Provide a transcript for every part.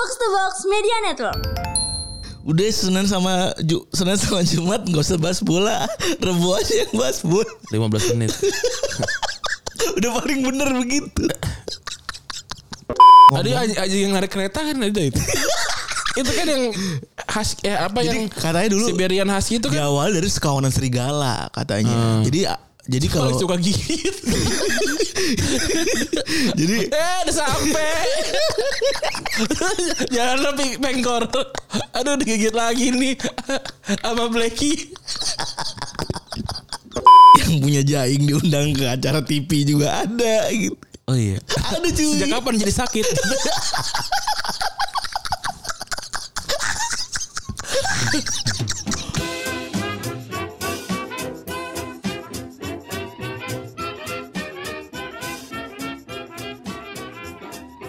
Box to Box Media Network. Udah Senin sama Ju, Senin sama Jumat nggak usah bahas bola. Rebu aja yang bahas bola. 15 menit. Udah paling bener begitu. Tadi aja, aja yang narik kereta kan ada itu. itu kan yang khas eh apa Jadi yang katanya dulu Siberian Husky itu kan Diawali dari sekawanan serigala katanya. Jadi jadi kalau suka gigit. jadi eh udah sampai. Jangan lebih pengkor. Aduh digigit lagi nih sama Blacky. yang punya jaing diundang ke acara TV juga ada gitu. Oh iya. Ada cuy. Sejak kapan jadi sakit?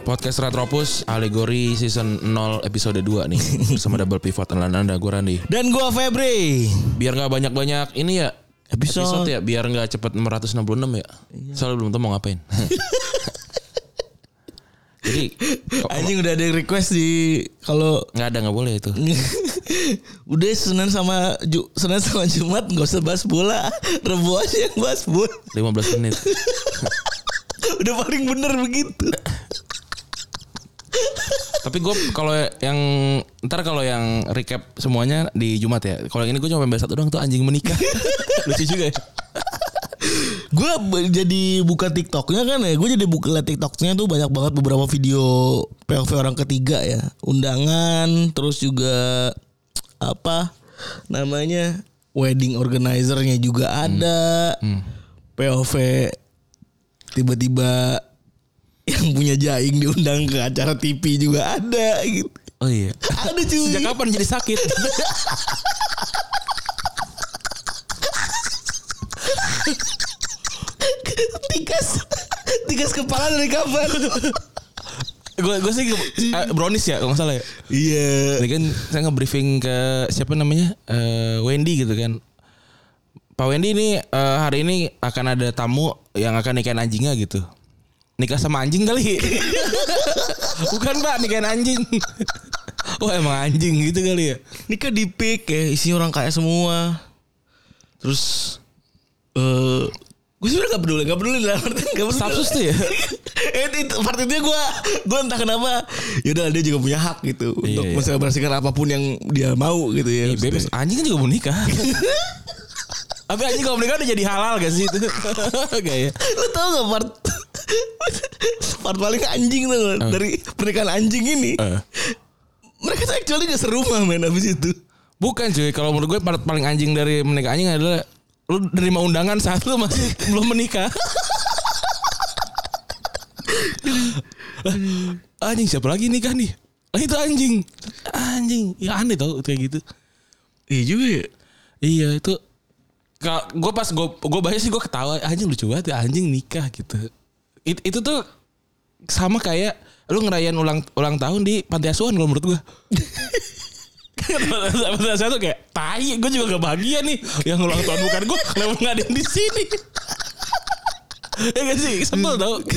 Podcast Retropus Alegori Season 0 Episode 2 nih Bersama Double Pivot Andalan Anda Gue Randi Dan gua Febri. Biar gak banyak-banyak ini ya Episode. ya Biar gak cepet 666 ya Soalnya belum tau mau ngapain Jadi Anjing udah ada request di kalau nggak ada nggak boleh itu udah Senin sama Ju, Senin sama Jumat nggak usah bahas bola. Rebu aja yang bahas bola. 15 menit Udah paling bener begitu. Tapi gue kalau yang ntar kalau yang recap semuanya di Jumat ya. Kalau yang ini gue cuma bahas satu doang tuh anjing menikah. Lucu juga ya. Gue jadi buka TikToknya kan ya. Gue jadi buka TikToknya tuh banyak banget beberapa video POV orang ketiga ya. Undangan, terus juga apa namanya wedding organizernya juga ada. POV tiba-tiba yang punya jaing diundang ke acara TV juga ada gitu. Oh iya. Ada cuy. Sejak kapan jadi sakit? tikas tikas kepala dari kapan? gue gue sih uh, brownies ya kalau salah ya. Iya. Tadi kan saya nge-briefing ke siapa namanya Eh, Wendy gitu kan. Pak Wendy ini eh, hari ini akan ada tamu yang akan nikahin anjingnya gitu. Nikah sama anjing kali. Bukan Pak, nikahin anjing. oh emang anjing gitu kali ya. Nikah di pick ya, isinya orang kaya semua. Terus eh gue sebenarnya gak peduli, gak peduli lah, gak peduli. Status tuh ya. eh, itu part itu gue, gue entah kenapa, yaudah dia juga punya hak gitu untuk iya. menselebrasikan apa pun yang dia mau gitu ya. Ih, bebas anjing kan juga mau nikah. Tapi anjing kalau menikah udah jadi halal gak sih itu? Gak ya? Lo tau gak part part paling anjing tuh nggak? dari pernikahan anjing ini. Eh. Mereka tuh actually gak serumah main abis itu. Bukan cuy, kalau menurut gue part paling anjing dari menikah anjing adalah lu nerima undangan saat lu masih belum menikah. Anjing siapa lagi nikah nih? Lah itu anjing. Anjing. Ya aneh tau kayak gitu. Iya juga ya. Iya itu gue pas gue gue baca sih gue ketawa anjing lucu banget ya anjing nikah gitu. It, itu tuh sama kayak lu ngerayain ulang ulang tahun di panti asuhan kalau menurut gue. panti asuhan tuh kayak tai gue juga gak bahagia nih yang ulang tahun bukan gue kenapa nggak ada yang di sini. ya gak sih sebel tau.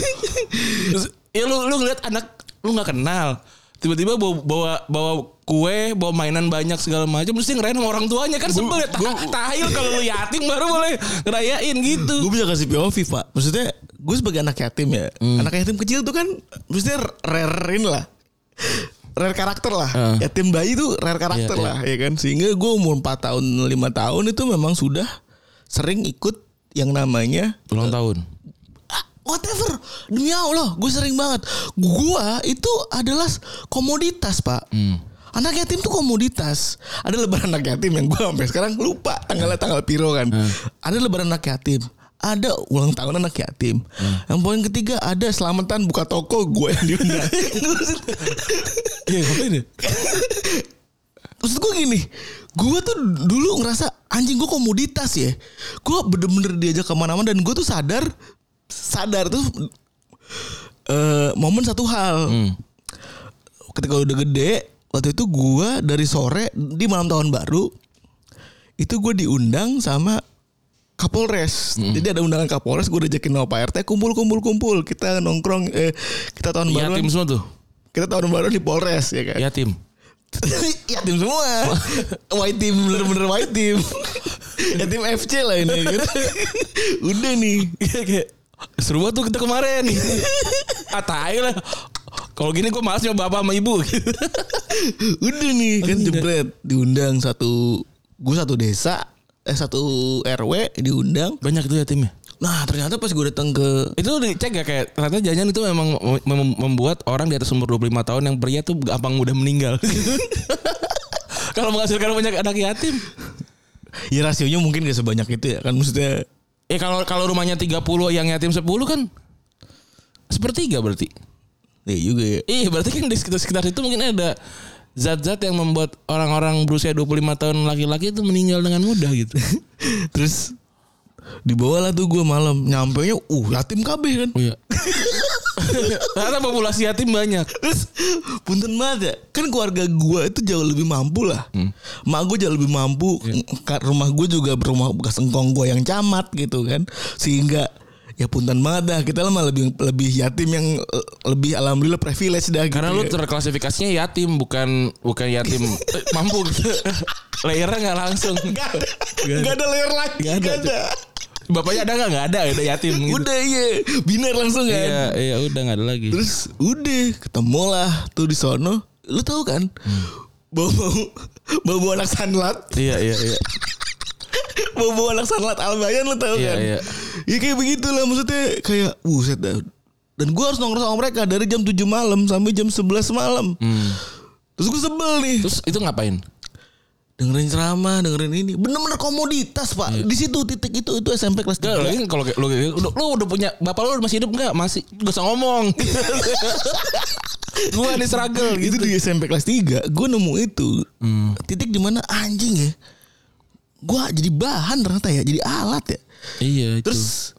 Ya lu lu ngeliat anak lu nggak kenal tiba-tiba bawa bawa bawa kue bawa mainan banyak segala macam mesti ngerayain sama orang tuanya. Kan sebel ya Ta- tahil kalau lu yatim baru boleh ngerayain gitu. Gue bisa kasih POV pak. Maksudnya gue sebagai anak yatim ya Anak yatim kecil tuh kan Maksudnya rarein lah. Rare karakter lah. Heeh. Yatim bayi tuh rare karakter Iya, lah ya kan? Sehingga gue umur 4 tahun 5 tahun itu memang sudah Sering ikut yang namanya ulang tahun. ah, Whatever Demi Allah Gue sering banget Gue itu adalah komoditas pak Anak yatim tuh komoditas. Ada lebaran anak yatim yang gue sampai sekarang lupa tanggalnya tanggal piro kan. Ada lebaran anak yatim. Ada ulang tahun anak yatim. Yang poin ketiga ada selamatan buka toko gue yang diundang. iya ya Maksud gue gini, gue tuh dulu ngerasa anjing gue komoditas ya. Gue bener-bener diajak ke mana-mana dan gue tuh sadar, sadar tuh eh momen satu hal. Ketika udah gede, waktu itu gue dari sore di malam tahun baru itu gue diundang sama Kapolres. Jadi ada undangan Kapolres, gue udah sama Pak RT kumpul kumpul kumpul. Kita nongkrong eh kita tahun baru. yatim semua tuh kita tahun baru di Polres ya kan. Yatim. Yatim semua. white team bener-bener white team. Yatim FC lah ini. gitu. Udah nih. Iya kayak seru banget tuh kita kemarin. ah tai lah. Kalau gini gue malas nyoba bapak sama ibu. Udah nih kan Udah. jebret diundang satu gue satu desa eh satu RW diundang. Banyak tuh yatimnya. Nah ternyata pas gue datang ke Itu dicek ya kayak ternyata jajan itu memang mem- membuat orang di atas umur 25 tahun yang pria tuh gampang mudah meninggal. Kalau menghasilkan banyak anak yatim. ya rasionya mungkin gak sebanyak itu ya kan maksudnya Eh kalau kalau rumahnya 30 yang yatim 10 kan sepertiga berarti. ya juga ya. Iya berarti kan di sekitar, sekitar itu mungkin ada zat-zat yang membuat orang-orang berusia 25 tahun laki-laki itu meninggal dengan mudah gitu. Terus dibawa lah tuh gue malam. Nyampe nya uh yatim kabeh kan. Oh iya. Ternyata populasi yatim banyak. Terus punten banget ya. Kan keluarga gue itu jauh lebih mampu lah. Mak gue jauh lebih mampu. Ka- Rumah gue juga berumah bekas engkong gue yang camat gitu kan. Sehingga Ya punten banget dah. Kita mah lebih lebih yatim yang eh, Lebih alhamdulillah privilege dah gitu Karena lu ya. terklasifikasinya yatim bukan bukan yatim. Eh, mampu. Gitu. Layernya nggak langsung. Gak ada. Gak ada. Layer lagi Nggak ada, Gak ada Bapaknya ada nggak? Nggak ada, ada yatim. Gitu. Udah iya Biner langsung kan Iya, iya udah nggak ada lagi. Terus udah ketemu lah tuh di sono. Lu tahu kan? Bau bau bau bau anak sanlat, Iya, iya, iya. bau bau anak sanlat albayan lu tahu Iya, kan? iya. Ya kayak begitulah maksudnya kayak buset dah. Dan gue harus nongkrong sama mereka dari jam 7 malam sampai jam 11 malam. Hmm. Terus gue sebel nih. Terus itu ngapain? Dengerin ceramah, dengerin ini. Bener-bener komoditas pak. Di situ titik itu itu SMP kelas 3. lagi kalau kayak lu, lu, lu udah punya bapak lu masih hidup enggak? Masih gak usah ngomong. gua nih struggle Itu gitu. di SMP kelas 3 Gue nemu itu Hmm. Titik di mana anjing ya Gue jadi bahan ternyata ya Jadi alat ya Iya, itu. Terus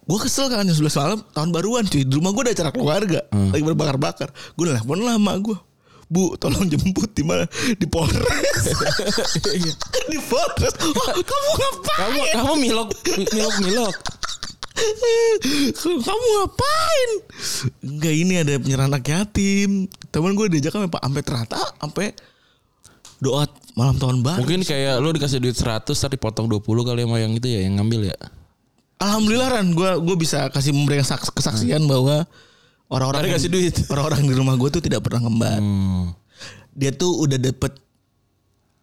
gue kesel kan jam 11 malam tahun baruan cuy. Di rumah gue ada acara keluarga. Hmm. Lagi berbakar-bakar. Gue nelfon lah sama gue. Bu, tolong jemput di mana? Di Polres. di Polres. Oh, kamu ngapain? kamu kamu milok milok milok. kamu ngapain? Enggak ini ada penyerahan anak yatim. Temen gue diajak sampai sampai ternyata sampai doa malam tahun baru. Mungkin kayak lu dikasih duit 100 tadi potong 20 kali sama yang itu ya yang ngambil ya. Alhamdulillah Ran, gue gue bisa kasih memberikan saks- kesaksian bahwa orang-orang Tadi kasih duit. orang-orang di rumah gue tuh tidak pernah ngembat. Hmm. Dia tuh udah dapet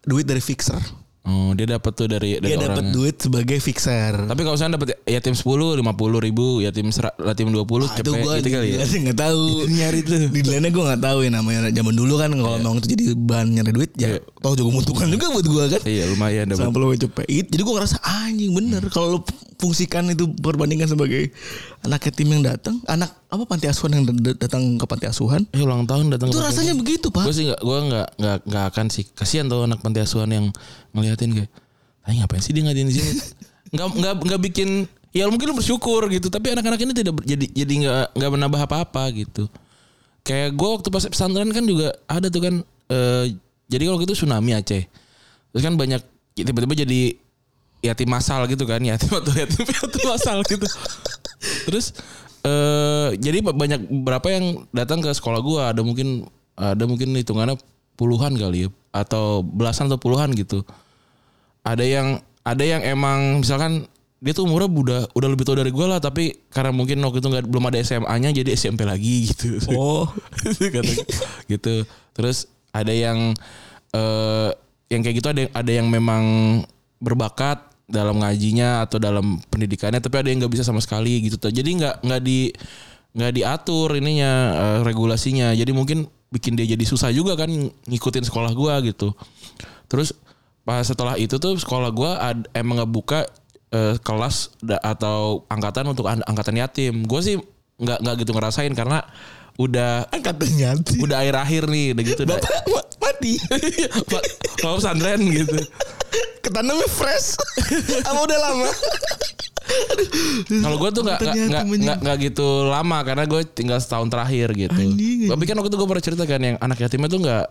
duit dari fixer. Oh, dia dapat tuh dari dari Dia dapat duit sebagai fixer. Tapi kalau misalnya dapat yatim 10 50 ribu, yatim sera- yatim 20 Ah, cepet gue gitu kali ya. nggak tahu. Nyari tuh. Di lainnya gue nggak tahu ya namanya zaman dulu kan kalau memang itu jadi bahan nyari duit ya Iya. tau juga menguntungkan juga buat gue kan. Iya, lumayan dapat. Sampai lo cepet. Jadi gue ngerasa anjing bener kalau lo fungsikan itu perbandingan sebagai anak yatim yang datang, anak apa panti asuhan yang dat- datang ke panti asuhan. Eh ulang tahun datang Itu rasanya begitu pak. Gue sih gak, gue gak, gak, gak akan sih. Kasihan tuh anak panti asuhan yang ngeliatin kayak, Ay ngapain sih dia ngadain di sini? Nggak nggak nggak bikin ya mungkin lu bersyukur gitu tapi anak-anak ini tidak jadi jadi nggak nggak menambah apa-apa gitu kayak gue waktu pas pesantren kan juga ada tuh kan eh, jadi kalau gitu tsunami Aceh terus kan banyak tiba-tiba jadi yatim masal gitu kan yatim atau yatim yatim masal gitu. Terus eh jadi banyak berapa yang datang ke sekolah gua? Ada mungkin ada mungkin hitungannya puluhan kali ya atau belasan atau puluhan gitu. Ada yang ada yang emang misalkan dia tuh umurnya udah udah lebih tua dari gua lah tapi karena mungkin waktu itu nggak belum ada SMA-nya jadi SMP lagi gitu. Oh. Gitu. Terus ada yang eh yang kayak gitu ada yang ada yang memang berbakat dalam ngajinya atau dalam pendidikannya tapi ada yang nggak bisa sama sekali gitu tuh. Jadi nggak nggak di nggak diatur ininya eh, regulasinya. Jadi mungkin bikin dia jadi susah juga kan ngikutin sekolah gua gitu. Terus pas setelah itu tuh sekolah gua ad- emang nggak buka eh, kelas atau angkatan untuk an- angkatan yatim. Gue sih nggak nggak gitu ngerasain karena udah Angkatan yatim. udah akhir akhir nih udah gitu udah Bapak ma- mati. kalau pesantren gitu Ketanamnya fresh. Apa udah lama? kalau gue tuh nggak nggak Angkatan nggak gitu lama karena gue tinggal setahun terakhir gitu Anjing, tapi kan waktu itu gue pernah cerita kan yang anak yatimnya tuh nggak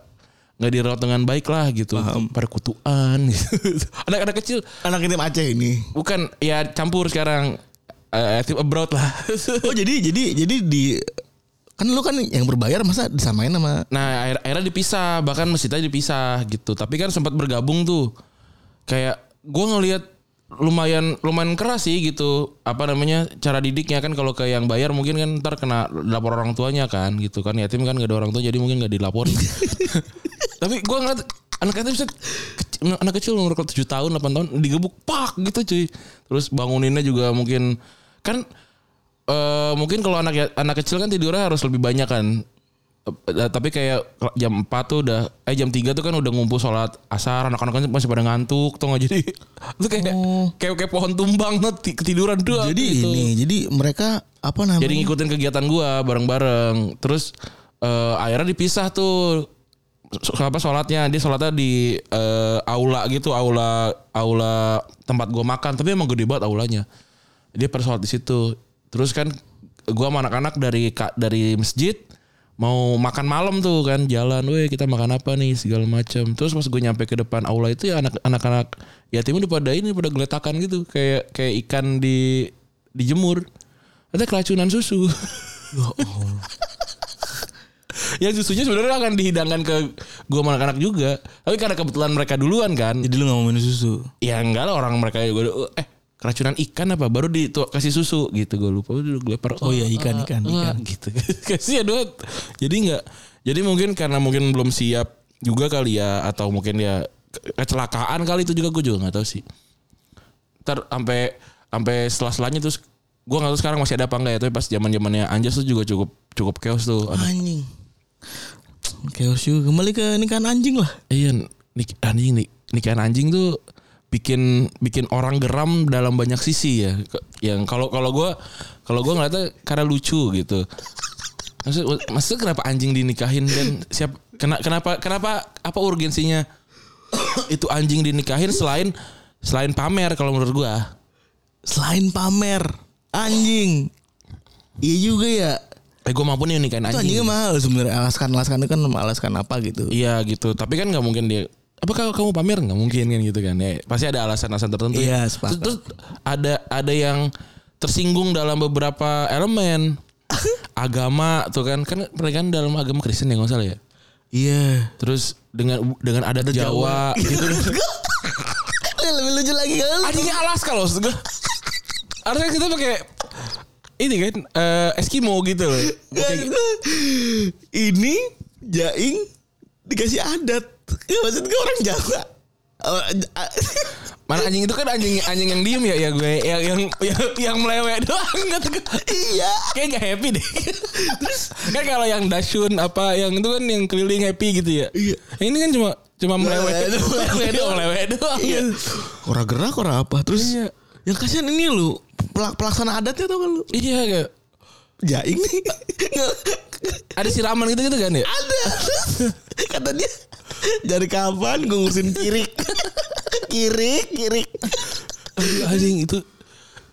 nggak dirawat dengan baik lah gitu pada kutuan gitu. anak-anak kecil Anak yatim Aceh ini. bukan ya campur sekarang eh, yatim abroad lah Oh jadi jadi jadi di Kan lu kan yang berbayar masa disamain sama Nah akhir- akhirnya dipisah bahkan masjidnya dipisah gitu. Tapi kan sempat bergabung tuh. Kayak gue ngelihat lumayan lumayan keras sih gitu apa namanya cara didiknya kan kalau ke yang bayar mungkin kan ntar kena lapor orang tuanya kan gitu kan yatim kan gak ada orang tua jadi mungkin gak dilaporin tapi gue ngeliat anak yatim kecil- anak kecil umur 7 tahun 8 tahun digebuk pak gitu cuy terus banguninnya juga mungkin kan eh mungkin kalau anak ya- anak kecil kan tidurnya harus lebih banyak kan. Eh, tapi kayak jam 4 tuh udah eh jam 3 tuh kan udah ngumpul sholat asar anak-anak kan masih pada ngantuk tuh nggak? Jadi itu kayak kayak kayak pohon tumbang nanti ketiduran doang Jadi gitu. ini, jadi mereka apa namanya? jadi ngikutin kegiatan gua bareng-bareng. Terus eh, akhirnya dipisah tuh apa sholatnya. Dia sholatnya di eh, aula gitu aula aula tempat gua makan. Tapi emang gede banget aulanya. Dia pada sholat di situ terus kan gua sama anak-anak dari dari masjid mau makan malam tuh kan jalan, weh kita makan apa nih segala macam. Terus pas gue nyampe ke depan aula itu ya anak anak-anak yatim udah pada ini pada geletakan gitu kayak kayak ikan di dijemur. Ada keracunan susu. yang susunya sebenarnya akan dihidangkan ke gua sama anak-anak juga. Tapi karena kebetulan mereka duluan kan. Jadi lu gak mau minum susu. Ya enggak lah orang mereka juga eh keracunan ikan apa baru di tuh, kasih susu gitu gue lupa udah gue lepar Oh iya, ikan, ikan, ah, ikan. gitu kasih ya duit jadi enggak jadi mungkin karena mungkin belum siap juga kali ya atau mungkin ya ke- kecelakaan kali itu juga gue juga nggak tahu sih ntar sampai sampai setelah setelahnya terus gue nggak tahu sekarang masih ada apa enggak ya tapi pas zaman zamannya Anjas tuh juga cukup cukup chaos tuh Anjing. Chaos juga. Kembali ke nikahan anjing lah. Iya, nik anjing nih nikahan anjing tuh bikin bikin orang geram dalam banyak sisi ya. Yang kalau kalau gua kalau gua ngeliatnya karena lucu gitu. Maksud, maksud kenapa anjing dinikahin dan siap kena, kenapa kenapa apa urgensinya itu anjing dinikahin selain selain pamer kalau menurut gua. Selain pamer. Anjing. Iya juga ya. Eh gua mampu nih nikahin Itu anjing. anjingnya mahal sebenarnya. Alaskan-alaskan itu kan alaskan apa gitu. Iya gitu. Tapi kan nggak mungkin dia apakah kamu pamer nggak mungkin kan gitu kan ya pasti ada alasan-alasan tertentu ya. Iya, terus, sepakat. terus ada ada yang tersinggung dalam beberapa elemen agama tuh kan kan pernikahan dalam agama Kristen ya nggak salah ya Iya. terus dengan dengan adat Jawa, gitu Lebih lucu lagi kan. anjingnya Alaska loh gua. harusnya kita pakai ini kan eh, Eskimo gitu loh gitu. Ini jaing dikasih adat. Ya, maksud gue orang Jawa. Oh, mana anjing itu kan anjing anjing yang diem ya ya gue yang yang yang, yang melewet doang gue. iya. kayak gak happy deh. Terus kan kalau yang dasyun apa yang itu kan yang keliling happy gitu ya. Iya. Ini kan cuma cuma melewet Melewet, melewet doang, melewet doang. Iya. Gerak orang apa terus Iya. yang kasihan ini lu pelak- pelaksana adatnya tau kan lu Iya kayak jaing nih ada siraman gitu gitu kan ya. ada. Kata dia dari kapan gue ngurusin kirik? Kirik kirik. Aduh, anjing itu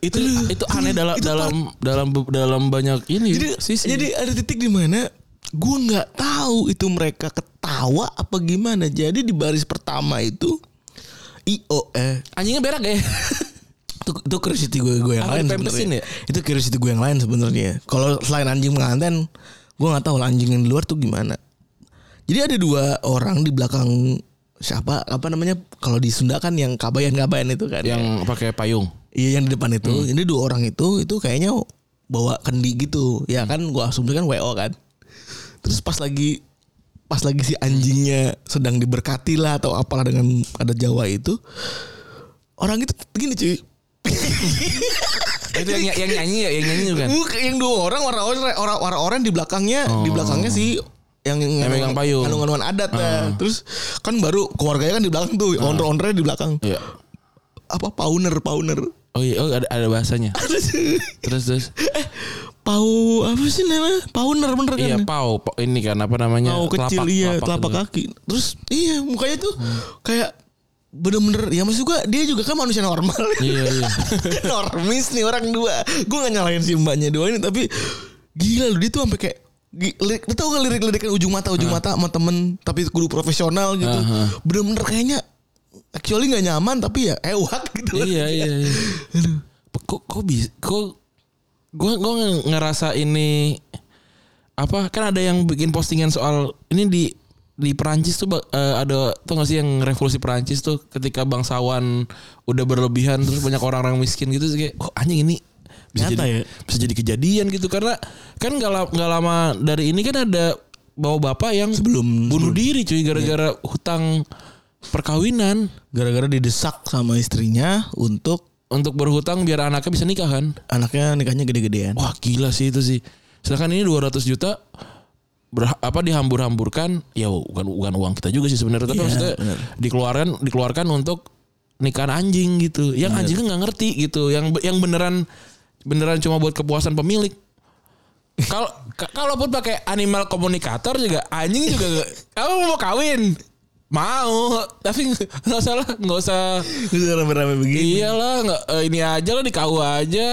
itu itu aneh dalam itu dalam dalam dalam banyak ini jadi sisi. jadi ada titik di mana gue nggak tahu itu mereka ketawa apa gimana. Jadi di baris pertama itu io eh anjingnya berak ya. Itu itu curiosity gue gue yang Apa lain sebenarnya. ya? Itu curiosity gue yang lain sebenarnya. Kalau selain anjing pengantin, gue nggak tahu anjing yang di luar tuh gimana. Jadi ada dua orang di belakang siapa apa namanya kalau di Sunda kan yang kabayan-kabayan itu kan. yang pakai payung. Iya yang di depan itu. Hmm. Ini dua orang itu itu kayaknya bawa kendi gitu. Ya kan gue asumsi kan WO kan. Terus pas lagi pas lagi si anjingnya sedang diberkati lah atau apalah dengan adat Jawa itu orang itu gini cuy itu yang yang nyanyi ya, yang nyanyi bukan? Yang dua orang orang-orang orang orang di belakangnya di belakangnya sih yang yang megang payung. ngalung-ngalungan adat ya. Terus kan baru keluarganya kan di belakang tuh, owner-ownernya di belakang. Iya. Apa pauner, pauner. Oh iya, oh ada, ada bahasanya. Terus terus. eh, pau apa sih namanya? Pauner bener kan? Iya, pau, ini kan apa namanya? Pau kecil iya, telapak gitu. kaki. Terus iya mukanya tuh kayak bener-bener ya maksud gua dia juga kan manusia normal. Iya, iya. Normis nih orang dua. Gue gak nyalain si mbaknya dua ini tapi gila lu dia tuh sampai kayak lirik, lu tau gak lirik-lirikan ujung mata ujung mata sama temen tapi kudu profesional gitu. Aha. Bener-bener kayaknya actually gak nyaman tapi ya ewak gitu. iya, iya, iya. Kok kok bisa kok gua gua nge- ngerasa ini apa kan ada yang bikin postingan soal ini di di Perancis tuh eh, ada tuh gak sih yang revolusi Perancis tuh ketika bangsawan udah berlebihan terus banyak orang-orang miskin gitu kayak oh anjing ini bisa Nyata jadi ya? bisa jadi kejadian gitu karena kan nggak nggak lama dari ini kan ada bawa bapak yang Sebelum- bunuh diri cuy gara-gara hutang perkawinan Gara-gara didesak sama istrinya untuk untuk berhutang biar anaknya bisa nikah kan anaknya nikahnya gede-gedean. Wah gila sih itu sih. Sedangkan ini 200 juta ber, apa dihambur-hamburkan ya bukan bukan uang kita juga sih sebenarnya tapi Iya, maksudnya benar. dikeluarkan dikeluarkan untuk nikahan anjing gitu. Yang anjingnya nggak ngerti gitu. Yang yang beneran beneran cuma buat kepuasan pemilik. Kalau ka- kalaupun pakai animal komunikator juga anjing juga kamu mau kawin mau tapi nggak usah lah nggak usah Bisa rame-rame begini. Iyalah nggak eh, ini aja lah di KUA aja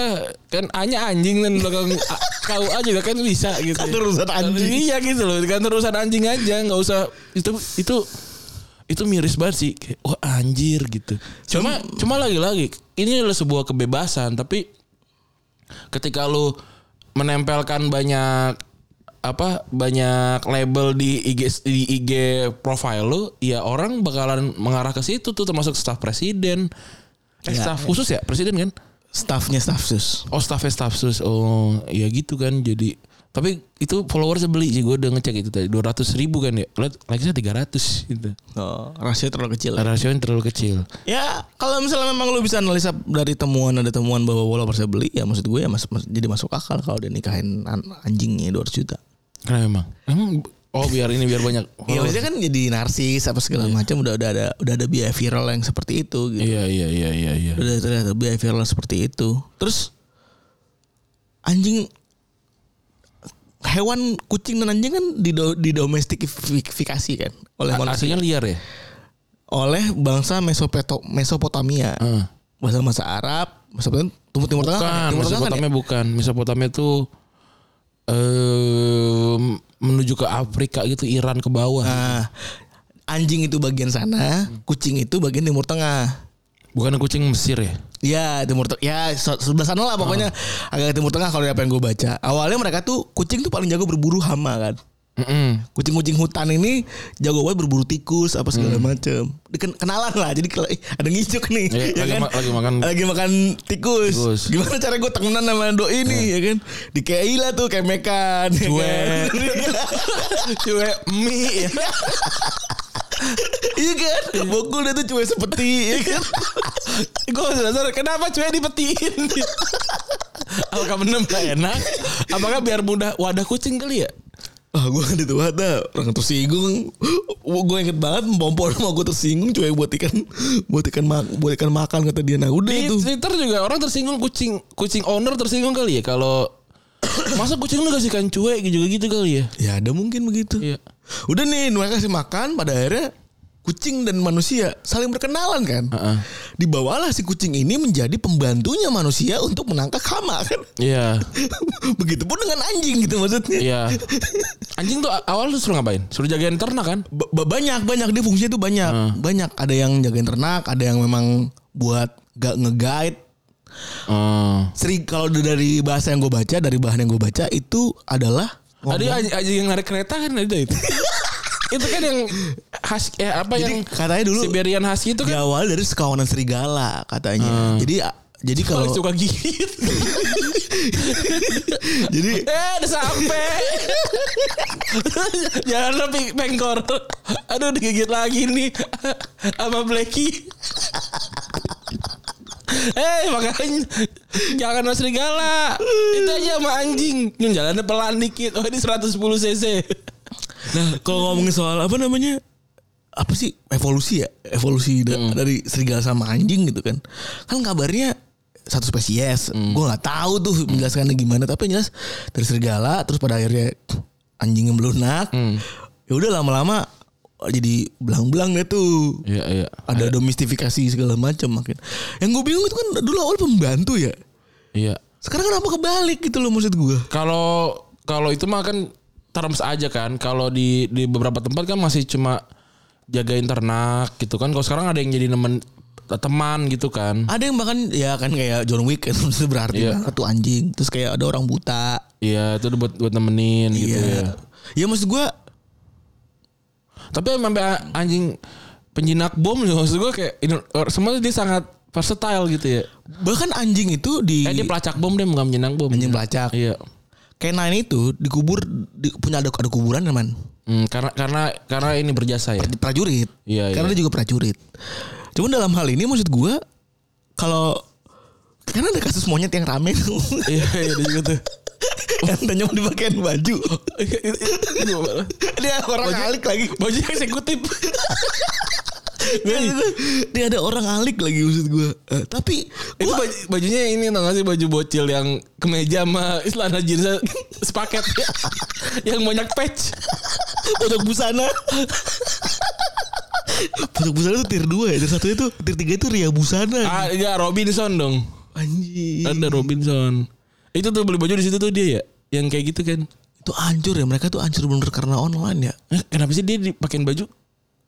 kan hanya anjing dan belakang a- KUA juga kan bisa gitu. Kantor urusan anjing. Iya gitu loh, kan urusan anjing aja nggak usah itu itu itu miris banget sih. Kayak, Wah anjir gitu. Cuma cuma lagi-lagi ini adalah sebuah kebebasan tapi ketika lu menempelkan banyak apa banyak label di IG di IG profile lu ya orang bakalan mengarah ke situ tuh termasuk staf presiden eh, Ya. staf khusus ya presiden kan Staffnya staff sus. oh staffnya staf khusus oh ya gitu kan jadi tapi itu followersnya beli sih gue udah ngecek itu tadi dua ratus ribu kan ya lihat like-nya tiga ratus gitu Oh, rasio terlalu kecil. ya. rasionya terlalu kecil Ya kalau misalnya memang lu bisa analisa dari temuan ada temuan bahwa followersnya beli ya maksud gue ya mas, mas- jadi masuk akal kalau dia nikahin an- anjingnya 200 juta. Kenapa emang emang oh biar ini biar banyak Iya maksudnya kan jadi narsis apa segala macam udah udah ada udah ada biaya viral yang seperti itu gitu. iya iya iya iya iya Udah ternyata biaya viral seperti itu. Terus anjing hewan kucing dan anjing kan dido, didomestifikasi kan oleh A- manusia liar ya oleh bangsa Mesopeto, Mesopotamia. Heeh. Bahasa-bahasa Arab, Mesopotamia Timur Tengah. Bukan, Timur Tengah kan ya? Mesopotamia bukan. Mesopotamia tuh eh menuju ke Afrika gitu, Iran ke bawah. Nah, anjing itu bagian sana, kucing itu bagian Timur Tengah. Bukan kucing Mesir ya? Ya Timur Tengah, ya se- sebelah sana lah pokoknya agak Timur Tengah kalau apa yang gue baca. Awalnya mereka tuh kucing tuh paling jago berburu hama kan. Mm-mm. Kucing-kucing hutan ini jago banget berburu tikus apa segala macem. Diken- kenalan lah. Jadi kalau eh, ada ngijuk nih, Iya, ya lagi kan? ma- lagi makan- lagi makan tikus. Tikus. Iya. Gimana cara gue temenan sama doi ini ya kan? Dikei lah tuh kemekan. ya Cuek. kan? Cuek mie ya. Iya kan? Bokul dia tuh cuek seperti ya kan? Gue dasar kenapa cuek dipetiin? Apakah benar gak enak? Apakah biar mudah wadah kucing kali ya? Ah gue kan itu ada orang tersinggung. Gue inget banget pompon mau gue tersinggung cuek buat ikan buat ikan mak buat ikan makan kata dia. Nah udah Di itu. Twitter juga orang tersinggung kucing kucing owner tersinggung kali ya kalau masa kucing lu kasih ikan cuek juga gitu kali ya? Ya ada mungkin begitu. Iya. Udah nih mereka kasih makan pada akhirnya kucing dan manusia saling berkenalan kan. Heeh. Dibawalah si kucing ini menjadi pembantunya manusia untuk menangkap hama kan. Iya. Begitupun dengan anjing gitu maksudnya. Iya. Anjing tuh awal tuh suruh ngapain? Suruh jagain ternak kan? Ba- ba- banyak banyak dia fungsinya tuh banyak. Banyak ada yang jagain ternak, ada yang memang buat gak nge-guide Oh. Seri kalau dari bahasa yang gue baca dari bahan yang gue baca itu adalah Ada anjing yang narik kereta kan ada itu. itu kan yang khas eh apa Jadi yang katanya dulu Siberian Husky itu kan diawal dari sekawanan serigala katanya. Jadi jadi kalau suka gigit. jadi eh udah sampai. Jangan lebih pengkor. Aduh digigit lagi nih sama Blacky. Eh makanya jangan sama serigala. Itu aja sama anjing. Yang jalannya pelan dikit. Oh ini 110 cc. nah kalau ngomongin soal apa namanya apa sih evolusi ya evolusi da- Hmm. dari serigala sama anjing gitu kan kan kabarnya satu spesies Hmm. gue nggak tahu tuh menjelaskannya gimana tapi yang jelas dari serigala terus pada akhirnya anjingnya melunak Hmm. ya udah lama-lama jadi belang-belang deh tuh Iya iya. ada domestifikasi segala macam makin yang gue bingung itu kan dulu awal pembantu ya Iya. sekarang kenapa kebalik gitu loh maksud gue Kalau kalau itu mah kan terms aja kan. Kalau di di beberapa tempat kan masih cuma jagain ternak gitu kan. Kalau sekarang ada yang jadi nemen teman gitu kan. ada yang bahkan ya kan kayak John Wick kan maksudnya berarti Iya. banget tuh anjing terus kayak ada orang buta Iya, itu buat buat nemenin gitu ya. Ya maksud gue Tapi sampai anjing penjinak bom juga maksud gue kayak ini- semua dia sangat versatile gitu ya. bahkan anjing itu di Eh dia pelacak bom deh bukan penjinak bom. anjing pelacak. Iya. K9 itu dikubur di, punya ada ada kuburan man. Hmm, karena karena karena ini berjasa ya. Prajurit. Iya, Karena iya. dia juga prajurit. Cuman dalam hal ini maksud gue kalau karena ada kasus monyet yang rame tuh. Iya, iya juga tuh. yang tanya mau dipakein baju. dia orang Baju- alik lagi. Baju eksekutif. dia ada orang alik lagi maksud gue. Eh, tapi Itu baju, bajunya ini tau gak sih baju bocil yang kemeja sama celana jeans sepaket yang banyak patch. pojok busana. pojok busana itu tier 2 ya. Tier 1 itu tier 3 itu Ria Busana. Ah, ya Robinson dong. Anjing. Ada Robinson. Itu tuh beli baju di situ tuh dia ya. Yang kayak gitu kan. Itu hancur ya. Mereka tuh hancur bener karena online ya. Eh, kenapa sih dia dipakein baju?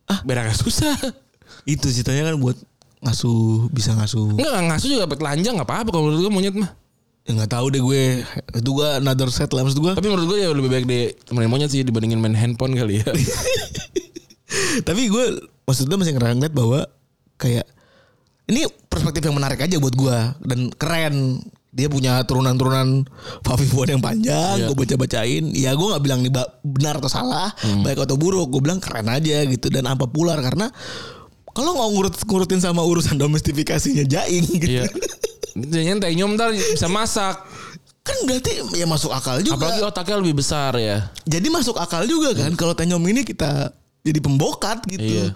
Ah, beraknya susah. Itu ceritanya kan buat ngasuh bisa ngasuh. Enggak, ngasuh juga dapat telanjang enggak apa-apa kalau menurut gue monyet mah. Ya nggak tahu deh gue. Itu gue another set lah maksud gue. Tapi menurut gue ya lebih baik deh temenin monyet sih dibandingin main handphone kali ya. Tapi gue maksudnya masih ngeliat bahwa kayak ini perspektif yang menarik aja buat gue dan keren. Dia punya turunan-turunan Fafifuan yang panjang, Iya. gue baca-bacain. Ya gue nggak bilang ini benar atau salah, baik atau buruk. Gue bilang keren aja gitu dan apa populer karena kalau nggak ngurut ngurutin sama urusan domestifikasinya jaing gitu. Iya. Jangan tenyum ntar bisa masak. Kan berarti ya masuk akal juga. Apalagi otaknya lebih besar ya. Jadi masuk akal juga kan kalau tenyom ini kita jadi pembokat gitu. Iya.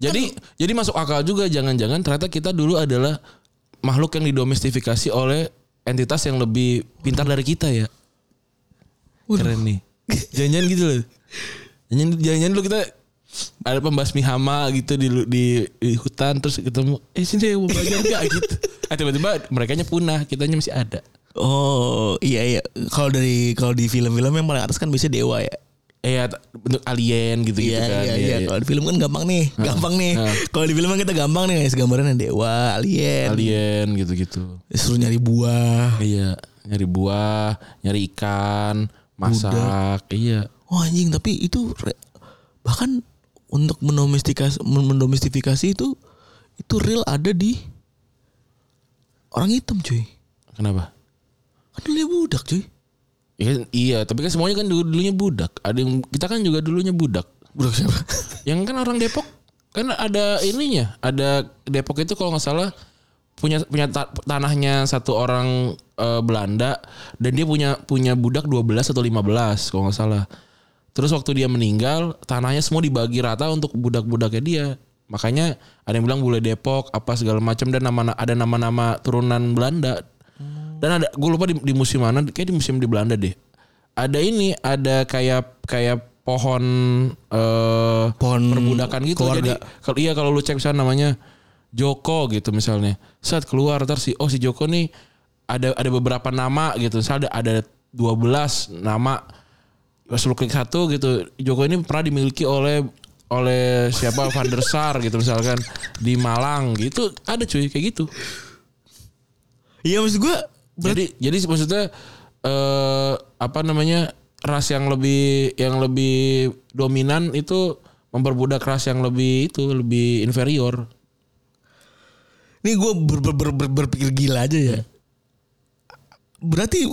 Jadi jadi masuk akal juga jangan-jangan ternyata kita dulu adalah makhluk yang didomestifikasi oleh entitas yang lebih pintar dari kita ya. Keren nih. Jangan-jangan gitu loh. Jangan jangan dulu kita ada pembasmi hama gitu di, di, di hutan terus ketemu eh sini mau belajar gak gitu. Ah, tiba-tiba mereka punah, kitanya masih ada. Oh iya iya. Kalau dari kalau di film-film yang paling atas kan biasanya dewa ya. Eh ya, bentuk alien gitu gitu Iya kan. iya iya. Kalau di film kan gampang nih, gampang nih. Kalau di film kan kita gampang nih, guys yang dewa, alien, Alien gitu-gitu. suruh nyari buah. Iya, nyari buah, nyari ikan, masak. Iya. Oh anjing tapi itu bahkan untuk mendomestikasi mendomestifikasi itu itu real ada di orang hitam cuy. Kenapa? Kan dulunya budak cuy. Iya, iya, tapi kan semuanya kan dulu dulunya budak. Ada yang kita kan juga dulunya budak. Budak siapa? Yang kan orang Depok kan ada ininya, ada Depok itu kalau nggak salah punya punya ta- tanahnya satu orang eh, Belanda dan dia punya punya budak 12 atau 15 kalau nggak salah. Terus waktu dia meninggal, tanahnya semua dibagi rata untuk budak-budaknya dia. Makanya ada yang bilang bule Depok apa segala macam dan nama ada nama-nama turunan Belanda. Dan ada gue lupa di, di musim mana, kayak di musim di Belanda deh. Ada ini, ada kayak kayak pohon eh Pohon perbudakan gitu. keluarga. Jadi kalau iya kalau lu cek misalnya namanya Joko gitu misalnya. Saat keluar ntar si oh si Joko nih ada ada beberapa nama gitu. Misalnya ada ada 12 nama pas lu klik satu gitu Joko ini pernah dimiliki oleh oleh siapa Van der Sar gitu misalkan di Malang gitu ada cuy kayak gitu Iya maksud gue jadi jadi maksudnya eh apa namanya ras yang lebih yang lebih dominan itu memperbudak ras yang lebih itu lebih inferior. Ini gue ber, ber, ber, ber- berpikir gila aja ya. Berarti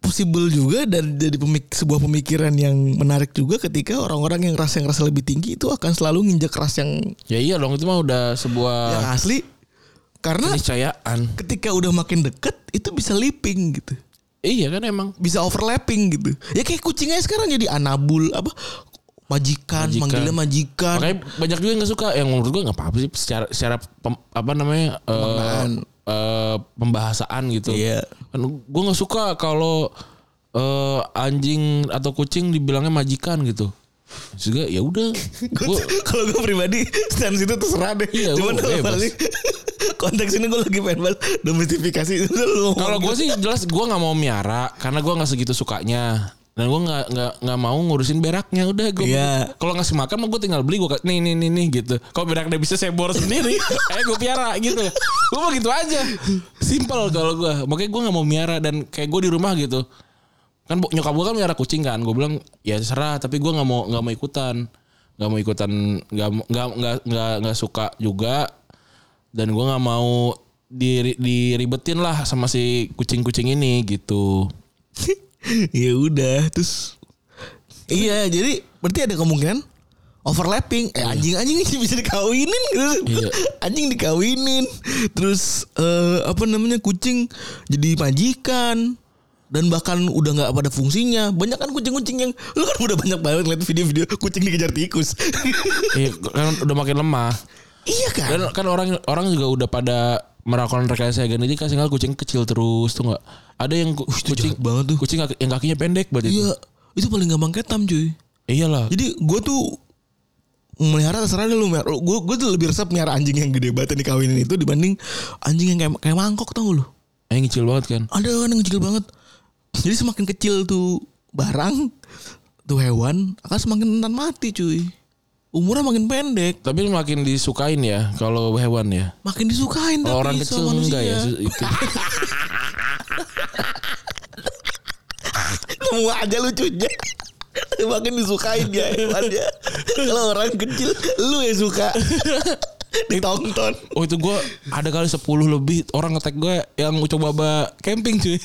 possible juga dan jadi pemik sebuah pemikiran yang menarik juga ketika orang-orang yang ras yang rasa lebih tinggi itu akan selalu nginjek ras yang ya iya dong itu mah udah sebuah yang asli karena keniscayaan ketika udah makin deket itu bisa leaping gitu. iya kan emang Bisa overlapping gitu. Ya kayak kucingnya sekarang jadi anabul apa majikan, Majikan. manggilnya majikan. makanya banyak juga yang gak suka yang menurut gue nggak apa-apa sih secara secara pem- apa namanya eh, Pemaknaan. eh, pembahasaan gitu Iya. kan gue nggak suka kalau eh, anjing atau kucing dibilangnya majikan gitu juga ya udah kalau gue pribadi stance itu terserah deh. Iya, Cuman bebas. hal ini, konteks ini gue lagi pengen bahas domestifikasi. Kalau gue sih jelas gue nggak mau miara karena gue nggak segitu sukanya. Dan gue nggak nggak nggak mau ngurusin beraknya. Udah gue Iya. kalau ngasih makan mah gue tinggal beli gue nih nih nih nih gitu. Kalau beraknya bisa saya bor sendiri eh gue piara gitu. Gue mau gitu aja. Simple kalau gue makanya gue nggak mau miara dan kayak gue di rumah gitu. Kan nyokap gue kan melihara kucing kan. Gue bilang ya serah tapi gue nggak mau nggak mau ikutan. Nggak mau ikutan nggak nggak nggak nggak suka juga dan gue nggak mau diri, diribetin lah sama si kucing-kucing ini gitu. Ya udah terus iya jadi berarti ada kemungkinan overlapping. Eh anjing-anjing ini bisa dikawinin gitu. Iya. anjing dikawinin. Terus eh, apa namanya kucing jadi majikan. Dan bahkan udah nggak pada fungsinya. Banyak kan kucing-kucing yang lu kan udah banyak banget lihat video-video kucing dikejar tikus. Iya, kan udah makin lemah iya kan? Dan kan orang orang juga udah pada melakukan rekayasa genetika sehingga kucing kecil terus tuh nggak? Ada yang ku- kucing banget tuh. kucing yang kakinya pendek berarti itu. Iya itu paling gampang ketam cuy. Iyalah. Jadi gue tuh melihara terserah deh lu gue gue tuh lebih resep melihara anjing yang gede banget yang dikawinin itu dibanding anjing yang kayak kayak mangkok tau gak lu? Yang kecil banget kan? Ada kan yang kecil banget. Jadi semakin kecil tuh barang tuh hewan akan semakin rentan mati cuy umurnya makin pendek. Tapi makin disukain ya kalau hewan ya. Makin disukain kalau tapi orang kecil manusia. enggak ya itu. Nemu aja lucunya. Makin disukain dia hewannya. Kalau orang kecil lu yang suka. Ditonton. Oh itu gue ada kali 10 lebih orang ngetek gue yang coba camping cuy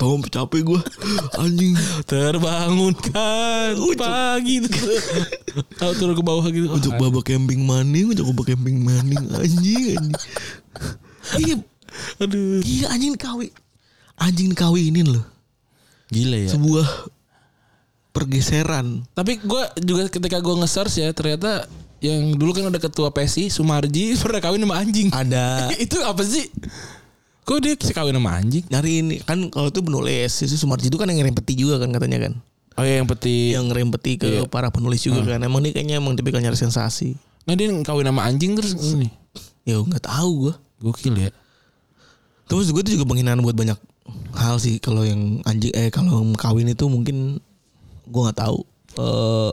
Sampai capek gue anjing terbangunkan pagi tuh Tahu turun ke bawah gitu Untuk babak camping maning, untuk babak camping maning anjing anjing. Iya, aduh iya anjing kawi. Anjing kawinin loh. gila ya Sebuah pergeseran. Tapi gue juga ketika gue nge-search ya ternyata yang dulu kan ada ketua PSI Sumarji pernah kawin sama anjing. Ada itu apa sih? Kok dia kawin sama anjing? nyari ini kan kalau itu penulis itu Sumarji itu kan yang ngirim peti juga kan katanya kan. Oh ya yang peti. Yang ngirim peti ke Iya. para penulis juga kan. Emang dia kayaknya emang tipikal nyari sensasi. Nah dia kawin sama anjing terus ini. Ya nggak tahu gue. Gokil ya. Terus gue tuh juga penghinaan buat banyak hal sih kalau yang anjing eh kalau kawin itu mungkin gue nggak tahu eh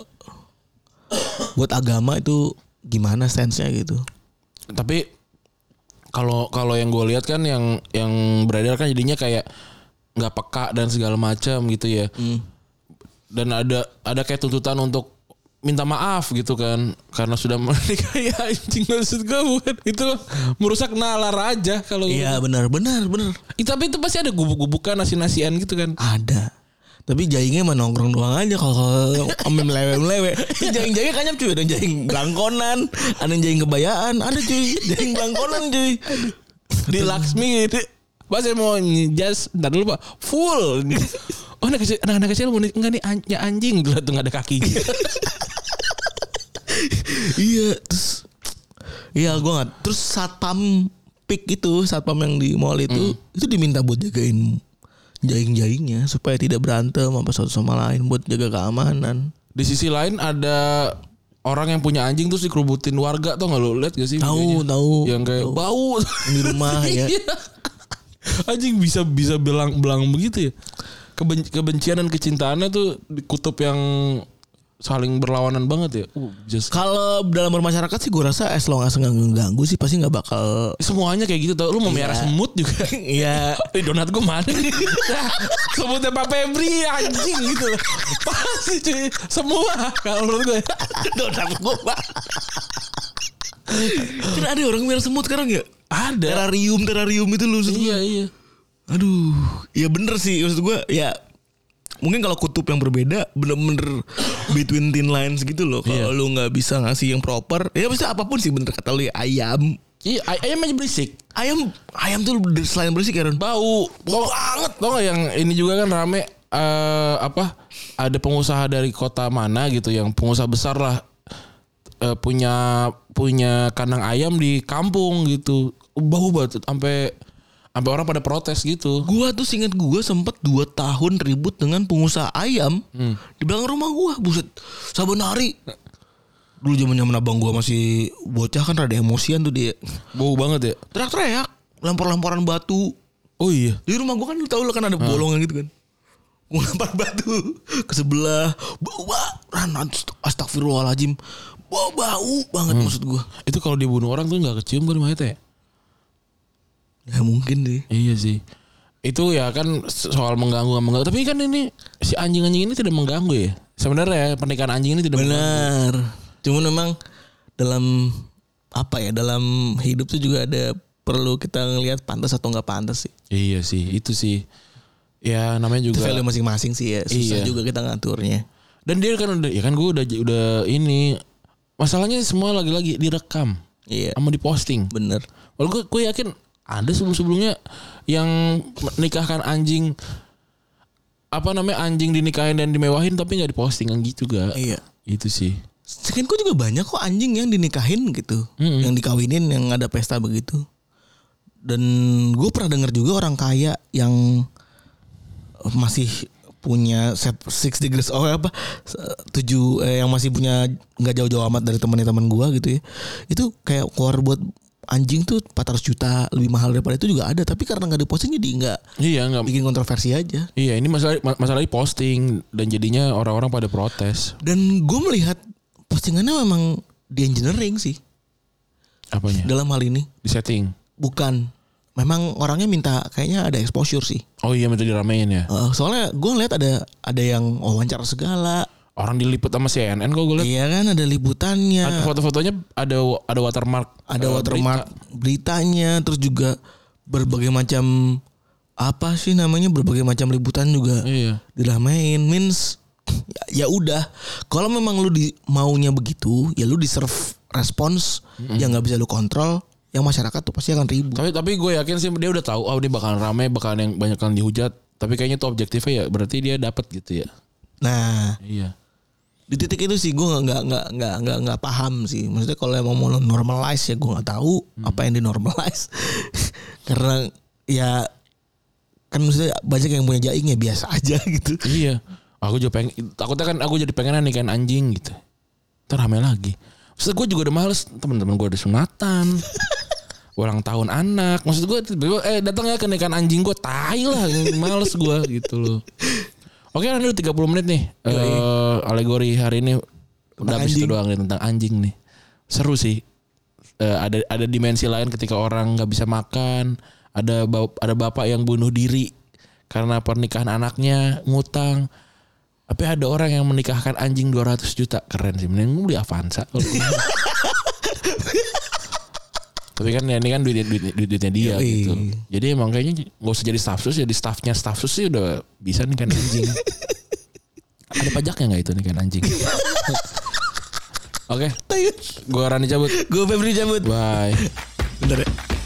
buat agama itu gimana stance-nya gitu. Tapi kalau kalau yang gue lihat kan yang yang beredar kan jadinya kayak nggak peka dan segala macam gitu ya. Dan ada ada kayak tuntutan untuk minta maaf gitu kan. Karena sudah menikahi anjing maksud gue bukan itu merusak nalar aja kalau Iya benar benar benar. Ih, tapi itu pasti ada gubuk-gubukan nasi-nasian gitu kan. Ada. Tapi jaingnya mah nongkrong doang aja kalau ame melewe-melewe. Jaing-jaingnya kanyap cuy, ada jaing belangkonan, ada jaing kebayaan, ada cuy, jaing belangkonan cuy. di Laksmi itu Pak saya mau jas Ntar dulu pak. Full. Oh anak kecil Anak-anak kecil mau Enggak nih an- ya anjing. Dulu tuh gak ada kakinya iya, terus Iya gua nggak terus satpam pik itu satpam yang di mall itu itu diminta buat jagain jaing-jaingnya supaya tidak berantem apa satu sama lain buat jaga keamanan. Di sisi lain ada Orang yang punya anjing terus dikerubutin warga Tau gak lu lihat gak sih Tahu, tahu. Yang kayak Tahu. bau Di rumah ya. Iya. Anjing bisa bisa belang belang begitu ya Keben- Kebencian dan kecintaannya tuh Di kutub yang Saling berlawanan banget ya uh, just Kalau dalam bermasyarakat sih gue rasa as long as nggak ngeganggu sih pasti nggak bakal Semuanya kayak gitu tau Lu mau merah Iya. semut juga Iya. Eh donat gue mana nih? Nah, Sebutnya Pak Febri anjing gitu. Pasti cuy. Semua kalau menurut gue. donat gue Kan ada orang merah semut sekarang ya? Ada. Terrarium, terrarium itu lu. Iya iya. Aduh, ya bener sih maksud gue ya mungkin kalau kutub yang berbeda bener-bener between thin lines gitu loh. Kalau Iya. lu nggak bisa ngasih yang proper, ya pasti apa pun sih bener kata lu ya ayam. Iya ay- ayam aja berisik. Ayam ayam tuh selain berisik Aaron. Bau. Bau banget. Tau gak yang ini juga kan rame eh apa ada pengusaha dari kota mana gitu yang pengusaha besar lah eh, punya punya kandang ayam di kampung gitu bau banget sampai sampai orang pada protes gitu Gua tuh singkat gua sempet 2 tahun ribut dengan pengusaha ayam di belakang rumah gua. Buset, saban hari. Dulu zaman zaman abang gua masih bocah kan rada emosian tuh dia. bau banget ya Teriak-teriak, lempar-lemparan batu. oh iya Di rumah gua kan lu tahu lu kan ada bolongan gitu kan. Gua lempar batu ke sebelah. Bau banget. Astagfirullahaladzim. Bau bau banget maksud gua. itu kalau dia bunuh orang tuh nggak kecium kan mayatnya ya Ya mungkin sih. Iya sih. itu ya kan soal mengganggu mengganggu tapi kan ini si anjing-anjing ini tidak mengganggu ya sebenarnya ya, pernikahan anjing ini tidak mengganggu. Benar. Cuman memang dalam apa ya dalam hidup tuh juga ada perlu kita ngelihat pantas atau nggak pantas sih. iya sih itu sih ya namanya Itu juga value masing-masing sih ya. Susah Iya. juga kita ngaturnya. dan dia kan udah ya kan gue udah udah ini masalahnya semua lagi-lagi direkam Iya. sama diposting Bener. Walau gue, gue yakin ada sebelum-sebelumnya yang menikahkan anjing apa namanya anjing dinikahin dan dimewahin tapi nggak diposting kan gitu juga. Iya. Itu sih. Sekian kok juga banyak kok anjing yang dinikahin gitu, Mm-mm. yang dikawinin, yang ada pesta begitu. Dan gue pernah dengar juga orang kaya yang masih punya set six degrees oh apa tujuh eh, yang masih punya nggak jauh-jauh amat dari teman-teman gue gitu ya itu kayak keluar buat anjing tuh 400 juta lebih mahal daripada itu juga ada tapi karena nggak diposting jadi nggak Iya nggak. bikin kontroversi aja Iya ini masalah ma- masalahnya posting dan jadinya orang-orang pada protes. dan gue melihat postingannya memang di engineering sih Apanya? dalam hal ini Di setting. Bukan. Memang orangnya minta kayaknya ada exposure sih. Oh iya minta diramein ya. Eh, soalnya gue ngeliat ada ada yang wawancara segala. Orang diliput sama CNN kok gue liat. Iya kan ada liputannya, Ada Foto-fotonya ada ada watermark. ada eh, watermark beritanya, terus juga berbagai macam apa sih namanya berbagai macam liputan juga berita. Iya. diramein. Means ya, ya udah. Kalau memang lu di, maunya begitu, ya lu di serve respons yang nggak bisa lu kontrol, yang masyarakat tuh pasti akan ribut. Tapi tapi gue yakin sih dia udah tahu oh ini bakalan rame, bakalan yang banyak yang dihujat. Tapi kayaknya tuh objektifnya ya berarti dia dapat gitu ya. Nah, Iya. Di titik itu sih gue nggak nggak nggak nggak nggak paham sih maksudnya kalau emang mau normalize ya gue nggak tahu apa yang di normalize karena ya kan maksudnya banyak yang punya jaing ya biasa aja gitu Iya. Aku juga pengen takutnya kan aku jadi pengen nih kan anjing gitu. Ntar rame lagi. Maksud gue juga udah males teman-teman gue ada sunatan. ulang tahun anak. Maksud gue eh datang ya ke nikahan anjing gue tai lah males gue gitu loh. Oke kan udah 30 menit nih. Eh alegori hari ini udah habis itu doang nih tentang anjing nih. Seru sih. Eh, ada ada dimensi lain ketika orang nggak bisa makan, ada ada bapak yang bunuh diri karena pernikahan anaknya ngutang. Tapi ada orang yang menikahkan anjing 200 juta. Keren sih. Mending beli Avanza. gitu. Tapi kan ya ini kan duit, duit, duit, duitnya dia Yoi. gitu. Jadi emang kayaknya gak usah jadi staff sus. Jadi staffnya staff sus sih udah bisa nih kan anjing. ada pajaknya gak itu nih kan anjing. Oke. Gue Rani cabut. gue Febri cabut Bye. Bentar ya